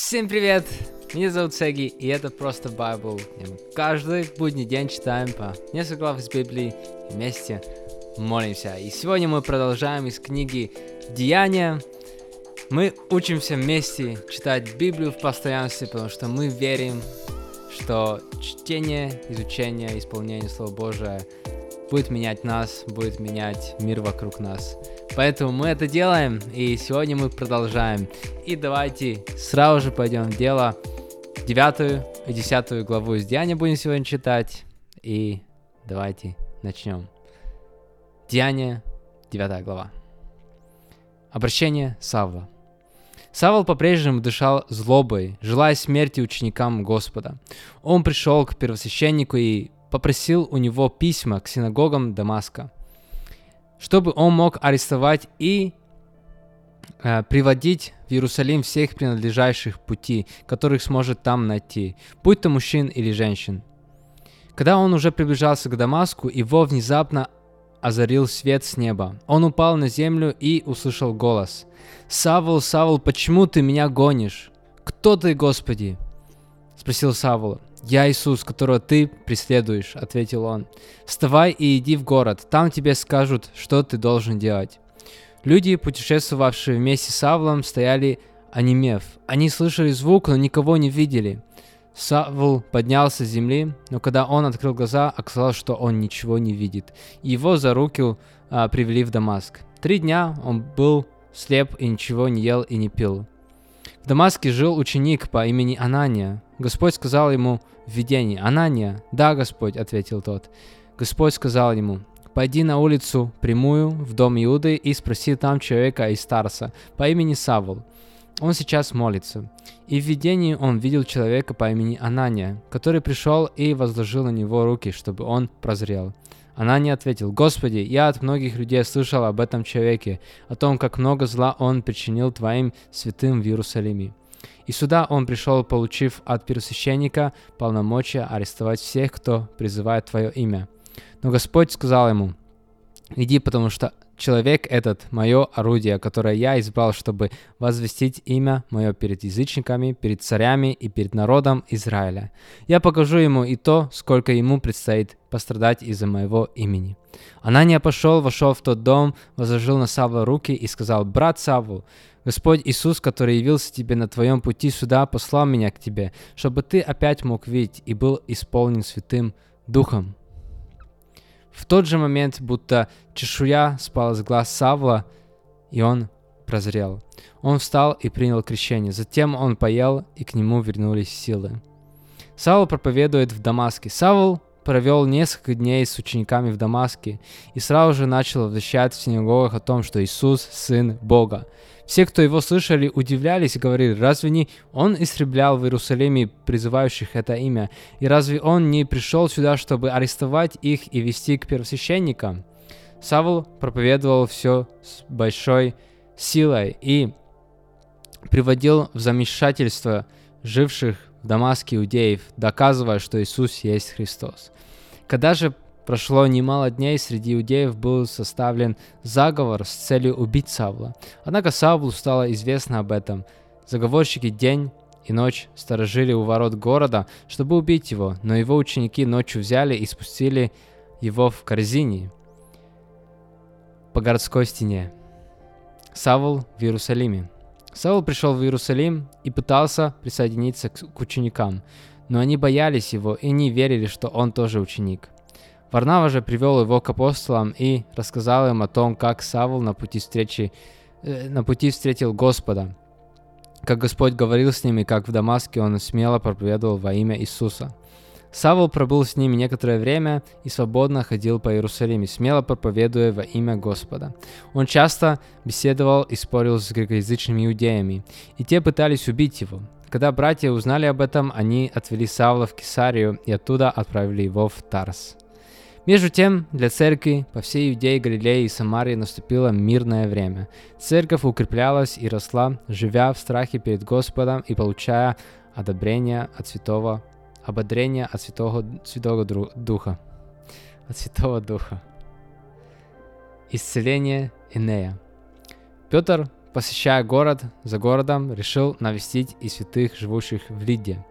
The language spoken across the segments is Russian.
Всем привет! Меня зовут Сеги, и это просто мы каждый будний день читаем по несколько глав из Библии и вместе молимся. И сегодня мы продолжаем из книги Деяния. Мы учимся вместе читать Библию в постоянстве, потому что мы верим, что чтение, изучение, исполнение Слова Божия будет менять нас, будет менять мир вокруг нас. Поэтому мы это делаем, и сегодня мы продолжаем. И давайте сразу же пойдем в дело. Девятую и десятую главу из Деяния будем сегодня читать. И давайте начнем. Деяние, девятая глава. Обращение Савла. Савол по-прежнему дышал злобой, желая смерти ученикам Господа. Он пришел к первосвященнику и попросил у него письма к синагогам Дамаска – чтобы он мог арестовать и э, приводить в Иерусалим всех принадлежащих пути, которых сможет там найти, будь то мужчин или женщин. Когда он уже приближался к Дамаску, его внезапно озарил свет с неба. Он упал на землю и услышал голос. «Савл, Савл, почему ты меня гонишь? Кто ты, Господи?» Спросил Савл. «Я Иисус, которого ты преследуешь», — ответил он. «Вставай и иди в город, там тебе скажут, что ты должен делать». Люди, путешествовавшие вместе с Савлом, стояли онемев. Они слышали звук, но никого не видели. Савл поднялся с земли, но когда он открыл глаза, оказалось, что он ничего не видит. Его за руки а, привели в Дамаск. Три дня он был слеп и ничего не ел и не пил. В Дамаске жил ученик по имени Анания. Господь сказал ему в видении, «Анания». «Да, Господь», — ответил тот. Господь сказал ему, «Пойди на улицу прямую в дом Иуды и спроси там человека из Тарса по имени Савол. Он сейчас молится». И в видении он видел человека по имени Анания, который пришел и возложил на него руки, чтобы он прозрел. Анания ответил, «Господи, я от многих людей слышал об этом человеке, о том, как много зла он причинил Твоим святым в Иерусалиме. И сюда он пришел, получив от первосвященника полномочия арестовать всех, кто призывает Твое имя. Но Господь сказал ему, «Иди, потому что человек этот – мое орудие, которое я избрал, чтобы возвестить имя мое перед язычниками, перед царями и перед народом Израиля. Я покажу ему и то, сколько ему предстоит пострадать из-за моего имени». Анания пошел, вошел в тот дом, возложил на Савла руки и сказал, «Брат Савл, Господь Иисус, который явился тебе на твоем пути сюда, послал меня к тебе, чтобы ты опять мог видеть и был исполнен Святым Духом». В тот же момент, будто чешуя спала с глаз Савла, и он прозрел. Он встал и принял крещение. Затем он поел, и к нему вернулись силы. Савл проповедует в Дамаске. Савл провел несколько дней с учениками в Дамаске и сразу же начал возвещать в синагогах о том, что Иисус – Сын Бога. Все, кто его слышали, удивлялись и говорили, разве не он истреблял в Иерусалиме призывающих это имя? И разве он не пришел сюда, чтобы арестовать их и вести к первосвященникам? Савл проповедовал все с большой силой и приводил в замешательство живших Дамаске иудеев, доказывая, что Иисус есть Христос. Когда же прошло немало дней, среди иудеев был составлен заговор с целью убить Савла. Однако Савлу стало известно об этом. Заговорщики день и ночь сторожили у ворот города, чтобы убить его, но его ученики ночью взяли и спустили его в корзине по городской стене. Савл в Иерусалиме. Савл пришел в Иерусалим и пытался присоединиться к ученикам, но они боялись его и не верили, что он тоже ученик. Варнава же привел его к апостолам и рассказал им о том, как Савл на пути, встречи, э, на пути встретил Господа, как Господь говорил с ним и как в Дамаске он смело проповедовал во имя Иисуса. Савл пробыл с ними некоторое время и свободно ходил по Иерусалиме, смело проповедуя во имя Господа. Он часто беседовал и спорил с грекоязычными иудеями, и те пытались убить его. Когда братья узнали об этом, они отвели Савла в Кесарию и оттуда отправили его в Тарс. Между тем, для церкви по всей Иудее, Галилее и Самарии наступило мирное время. Церковь укреплялась и росла, живя в страхе перед Господом и получая одобрение от Святого, ободрение от Святого, Святого Духа. От Святого Духа. Исцеление Инея. Петр посещая город за городом, решил навестить и святых, живущих в Лиде.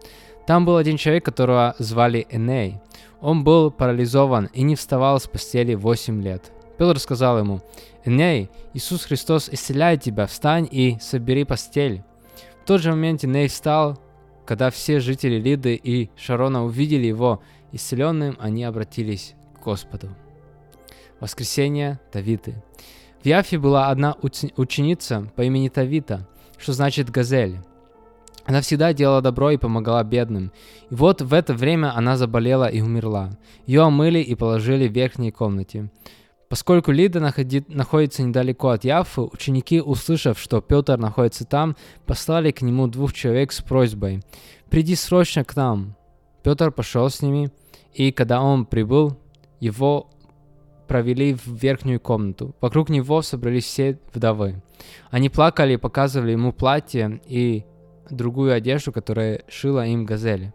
Там был один человек, которого звали Эней. Он был парализован и не вставал с постели 8 лет. Петр сказал ему, «Эней, Иисус Христос исцеляет тебя, встань и собери постель». В тот же момент Эней встал, когда все жители Лиды и Шарона увидели его исцеленным, они обратились к Господу. Воскресение Давиды. В Яфе была одна ученица по имени Тавита, что значит «газель». Она всегда делала добро и помогала бедным. И вот в это время она заболела и умерла. Ее омыли и положили в верхней комнате. Поскольку Лида находит, находится недалеко от Яфы, ученики, услышав, что Петр находится там, послали к нему двух человек с просьбой «Приди срочно к нам». Петр пошел с ними, и когда он прибыл, его провели в верхнюю комнату. Вокруг него собрались все вдовы. Они плакали и показывали ему платье и другую одежду, которую шила им Газели,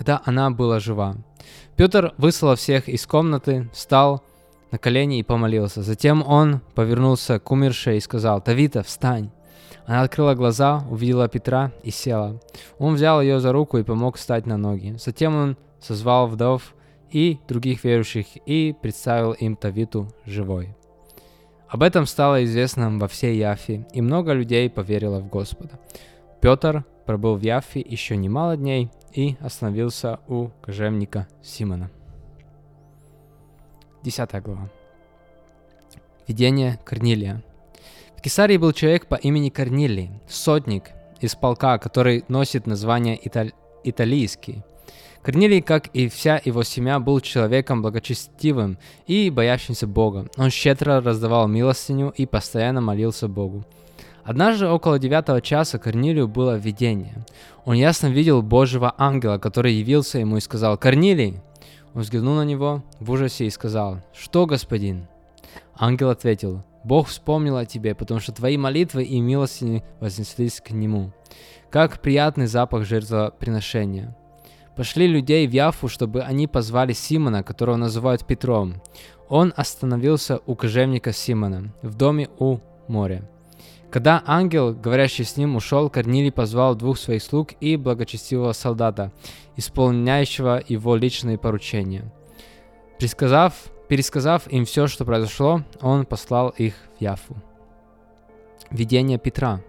когда она была жива. Петр выслал всех из комнаты, встал на колени и помолился. Затем он повернулся к умершей и сказал, «Тавита, встань!» Она открыла глаза, увидела Петра и села. Он взял ее за руку и помог встать на ноги. Затем он созвал вдов и других верующих и представил им Тавиту живой. Об этом стало известно во всей Яфе, и много людей поверило в Господа. Петр пробыл в Яфе еще немало дней и остановился у кожевника Симона. Десятая глава. Видение Корнилия. В Кесарии был человек по имени Корнилий, сотник из полка, который носит название Италь... италийский. Корнилий, как и вся его семья, был человеком благочестивым и боящимся Бога. Он щедро раздавал милостыню и постоянно молился Богу. Однажды около девятого часа Корнилию было видение. Он ясно видел Божьего ангела, который явился ему и сказал «Корнилий!» Он взглянул на него в ужасе и сказал «Что, господин?» Ангел ответил «Бог вспомнил о тебе, потому что твои молитвы и милости вознеслись к нему, как приятный запах жертвоприношения». Пошли людей в Яфу, чтобы они позвали Симона, которого называют Петром. Он остановился у кожевника Симона, в доме у моря. Когда ангел, говорящий с ним, ушел, Корнилий позвал двух своих слуг и благочестивого солдата, исполняющего его личные поручения. Присказав, пересказав им все, что произошло, он послал их в Яфу. Видение Петра.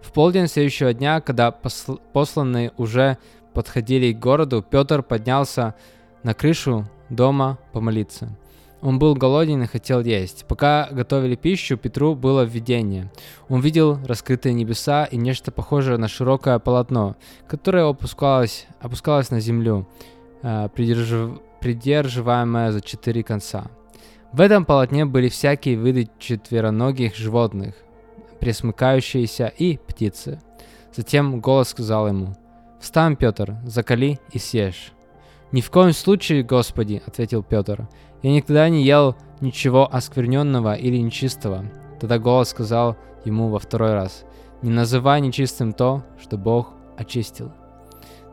В полдень следующего дня, когда посл- посланные уже подходили к городу, Петр поднялся на крышу дома помолиться. Он был голоден и хотел есть. Пока готовили пищу, Петру было видение. Он видел раскрытые небеса и нечто похожее на широкое полотно, которое опускалось, опускалось на землю, э, придержив, придерживаемое за четыре конца. В этом полотне были всякие виды четвероногих животных, пресмыкающиеся и птицы. Затем голос сказал ему – «Встань, Петр, закали и съешь». «Ни в коем случае, Господи», — ответил Петр, — «я никогда не ел ничего оскверненного или нечистого». Тогда голос сказал ему во второй раз, «Не называй нечистым то, что Бог очистил».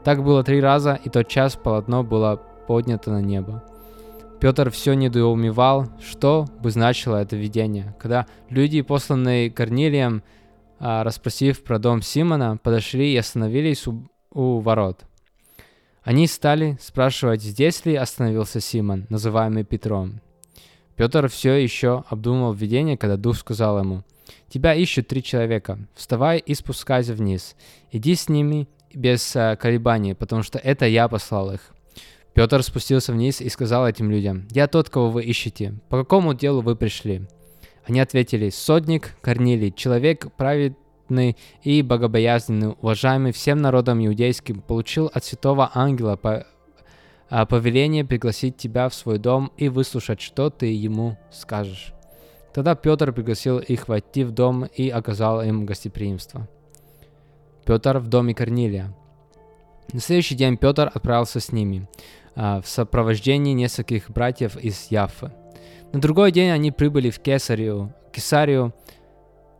Так было три раза, и тот час полотно было поднято на небо. Петр все недоумевал, что бы значило это видение. Когда люди, посланные Корнилием, а, расспросив про дом Симона, подошли и остановились у у ворот. Они стали спрашивать, здесь ли остановился Симон, называемый Петром. Петр все еще обдумывал видение, когда дух сказал ему, «Тебя ищут три человека. Вставай и спускайся вниз. Иди с ними без uh, колебаний, потому что это я послал их». Петр спустился вниз и сказал этим людям, «Я тот, кого вы ищете. По какому делу вы пришли?» Они ответили, «Сотник Корнилий, человек правит праведный и богобоязненный, уважаемый всем народом иудейским, получил от святого ангела по, а, повеление пригласить тебя в свой дом и выслушать, что ты ему скажешь. Тогда Петр пригласил их войти в дом и оказал им гостеприимство. Петр в доме Корнилия. На следующий день Петр отправился с ними а, в сопровождении нескольких братьев из Яфы. На другой день они прибыли в Кесарию. Кесарию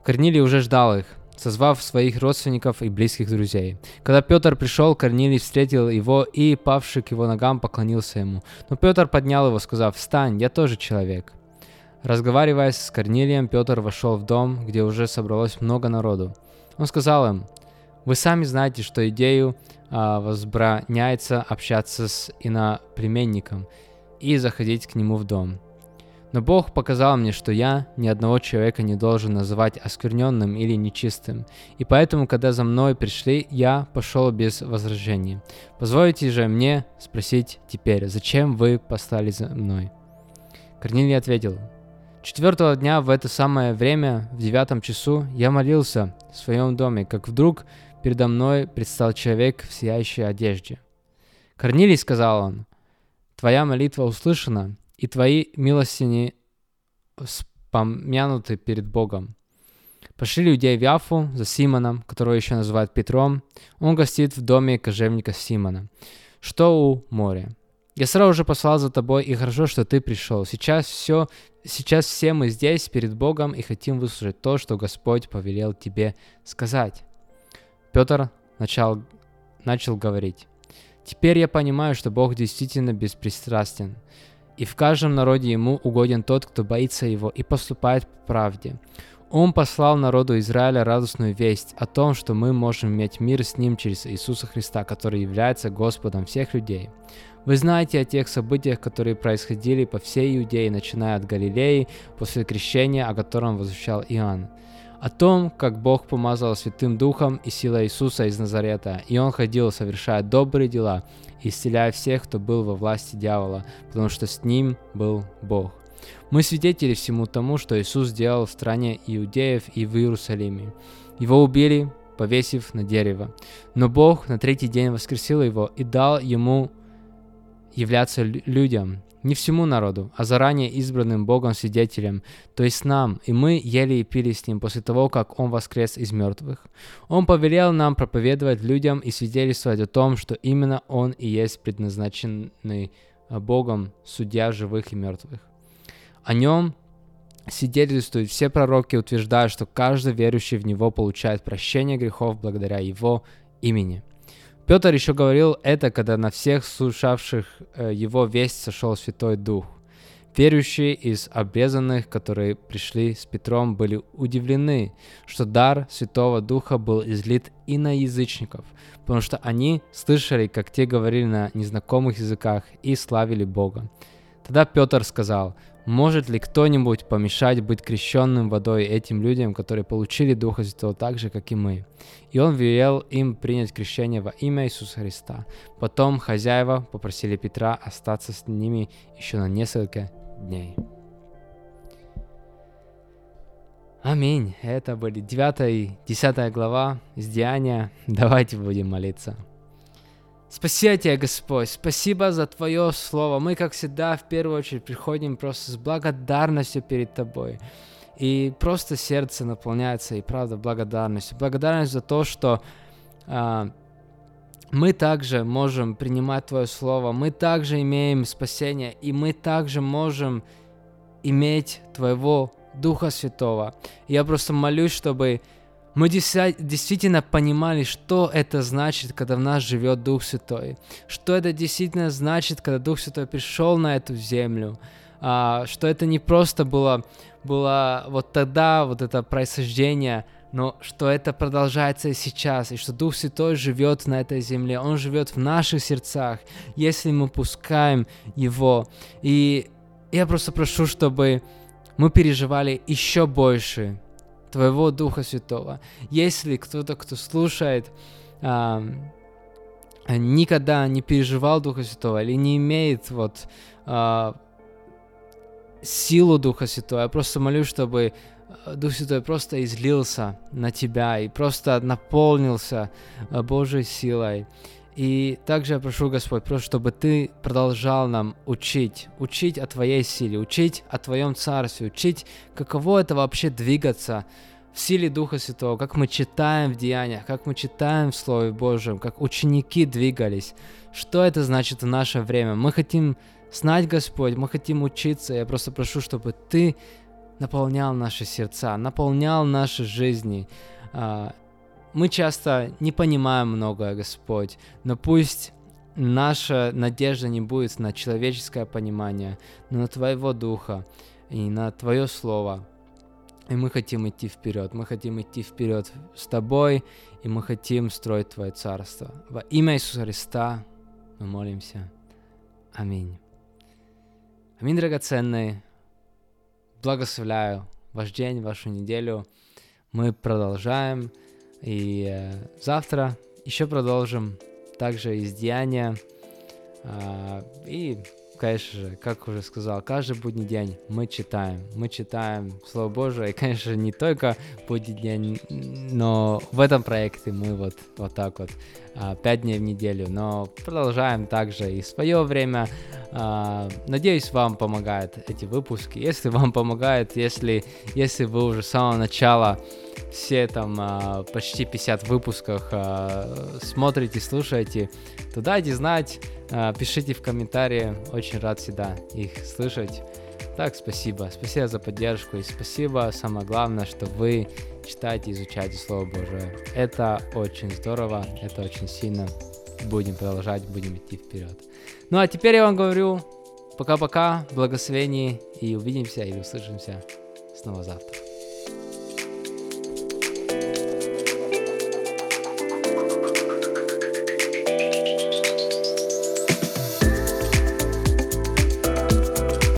Корнилий уже ждал их созвав своих родственников и близких друзей. Когда Петр пришел, Корнилий встретил его и, павший к его ногам, поклонился ему. Но Петр поднял его, сказав, «Встань, я тоже человек». Разговаривая с Корнилием, Петр вошел в дом, где уже собралось много народу. Он сказал им, «Вы сами знаете, что идею а, возбраняется общаться с иноплеменником и заходить к нему в дом. Но Бог показал мне, что я ни одного человека не должен называть оскверненным или нечистым, и поэтому, когда за мной пришли, я пошел без возражений. Позволите же мне спросить теперь, зачем вы послали за мной? Корнилий ответил, Четвертого дня в это самое время, в девятом часу, я молился в своем доме, как вдруг передо мной предстал человек в сияющей одежде. «Корнилий», — сказал он, — «твоя молитва услышана, и твои милостини спомянуты перед Богом». Пошли людей в Яфу за Симоном, которого еще называют Петром. Он гостит в доме кожевника Симона, что у моря. Я сразу же послал за тобой, и хорошо, что ты пришел. Сейчас все, сейчас все мы здесь перед Богом и хотим выслушать то, что Господь повелел тебе сказать. Петр начал, начал говорить. Теперь я понимаю, что Бог действительно беспристрастен, и в каждом народе ему угоден тот, кто боится его и поступает по правде. Он послал народу Израиля радостную весть о том, что мы можем иметь мир с Ним через Иисуса Христа, который является Господом всех людей. Вы знаете о тех событиях, которые происходили по всей Иудее, начиная от Галилеи, после крещения, о котором возвещал Иоанн. О том, как Бог помазал Святым Духом и силой Иисуса из Назарета, и Он ходил, совершая добрые дела, исцеляя всех, кто был во власти дьявола, потому что с Ним был Бог. Мы свидетели всему тому, что Иисус сделал в стране иудеев и в Иерусалиме. Его убили, повесив на дерево. Но Бог на третий день воскресил его и дал ему являться людям, не всему народу, а заранее избранным Богом свидетелям, то есть нам, и мы ели и пили с Ним после того, как Он воскрес из мертвых. Он повелел нам проповедовать людям и свидетельствовать о том, что именно Он и есть предназначенный Богом судья живых и мертвых. О Нем свидетельствуют все пророки, утверждая, что каждый верующий в Него получает прощение грехов благодаря Его имени – Петр еще говорил это, когда на всех слушавших э, его весть сошел Святой Дух. Верующие из обрезанных, которые пришли с Петром, были удивлены, что дар Святого Духа был излит и на язычников, потому что они слышали, как те говорили на незнакомых языках и славили Бога. Тогда Петр сказал, может ли кто-нибудь помешать быть крещенным водой этим людям, которые получили Духа Святого так же, как и мы? И он велел им принять крещение во имя Иисуса Христа. Потом хозяева попросили Петра остаться с ними еще на несколько дней. Аминь. Это были 9 и 10 глава из Деяния. Давайте будем молиться. Спасибо тебе, Господь, спасибо за Твое Слово. Мы, как всегда, в первую очередь приходим просто с благодарностью перед Тобой. И просто сердце наполняется, и правда, благодарностью. Благодарность за то, что а, мы также можем принимать Твое Слово, мы также имеем спасение, и мы также можем иметь Твоего Духа Святого. Я просто молюсь, чтобы мы действительно понимали, что это значит, когда в нас живет Дух Святой. Что это действительно значит, когда Дух Святой пришел на эту землю. А, что это не просто было, было вот тогда вот это происхождение, но что это продолжается и сейчас, и что Дух Святой живет на этой земле, Он живет в наших сердцах, если мы пускаем Его. И я просто прошу, чтобы мы переживали еще больше Твоего Духа Святого. Если кто-то, кто слушает, никогда не переживал Духа Святого или не имеет вот а, силу Духа Святого, я просто молюсь, чтобы Дух Святой просто излился на тебя и просто наполнился Божьей силой. И также я прошу, Господь, просто чтобы Ты продолжал нам учить, учить о Твоей силе, учить о Твоем Царстве, учить, каково это вообще двигаться в силе Духа Святого, как мы читаем в Деяниях, как мы читаем в Слове Божьем, как ученики двигались. Что это значит в наше время? Мы хотим знать, Господь, мы хотим учиться. Я просто прошу, чтобы Ты наполнял наши сердца, наполнял наши жизни, а, мы часто не понимаем многое, Господь, но пусть наша надежда не будет на человеческое понимание, но на Твоего Духа. И на Твое Слово. И мы хотим идти вперед, мы хотим идти вперед с Тобой, и мы хотим строить Твое Царство. Во имя Иисуса Христа мы молимся. Аминь. Аминь, драгоценные. Благословляю ваш день, вашу неделю. Мы продолжаем. И э, завтра еще продолжим также из Деяния. Э, и конечно же, как уже сказал, каждый будний день мы читаем. Мы читаем Слово Божие, и, конечно, не только будний день, но в этом проекте мы вот, вот так вот, а, пять дней в неделю, но продолжаем также и свое время. А, надеюсь, вам помогают эти выпуски. Если вам помогает, если, если вы уже с самого начала все там а, почти 50 выпусках смотрите, слушаете, то дайте знать, а, пишите в комментарии, очень рад всегда их слышать. Так, спасибо. Спасибо за поддержку и спасибо, самое главное, что вы читаете, изучаете Слово Божие. Это очень здорово, это очень сильно. Будем продолжать, будем идти вперед. Ну а теперь я вам говорю пока-пока, благословений и увидимся или услышимся снова завтра.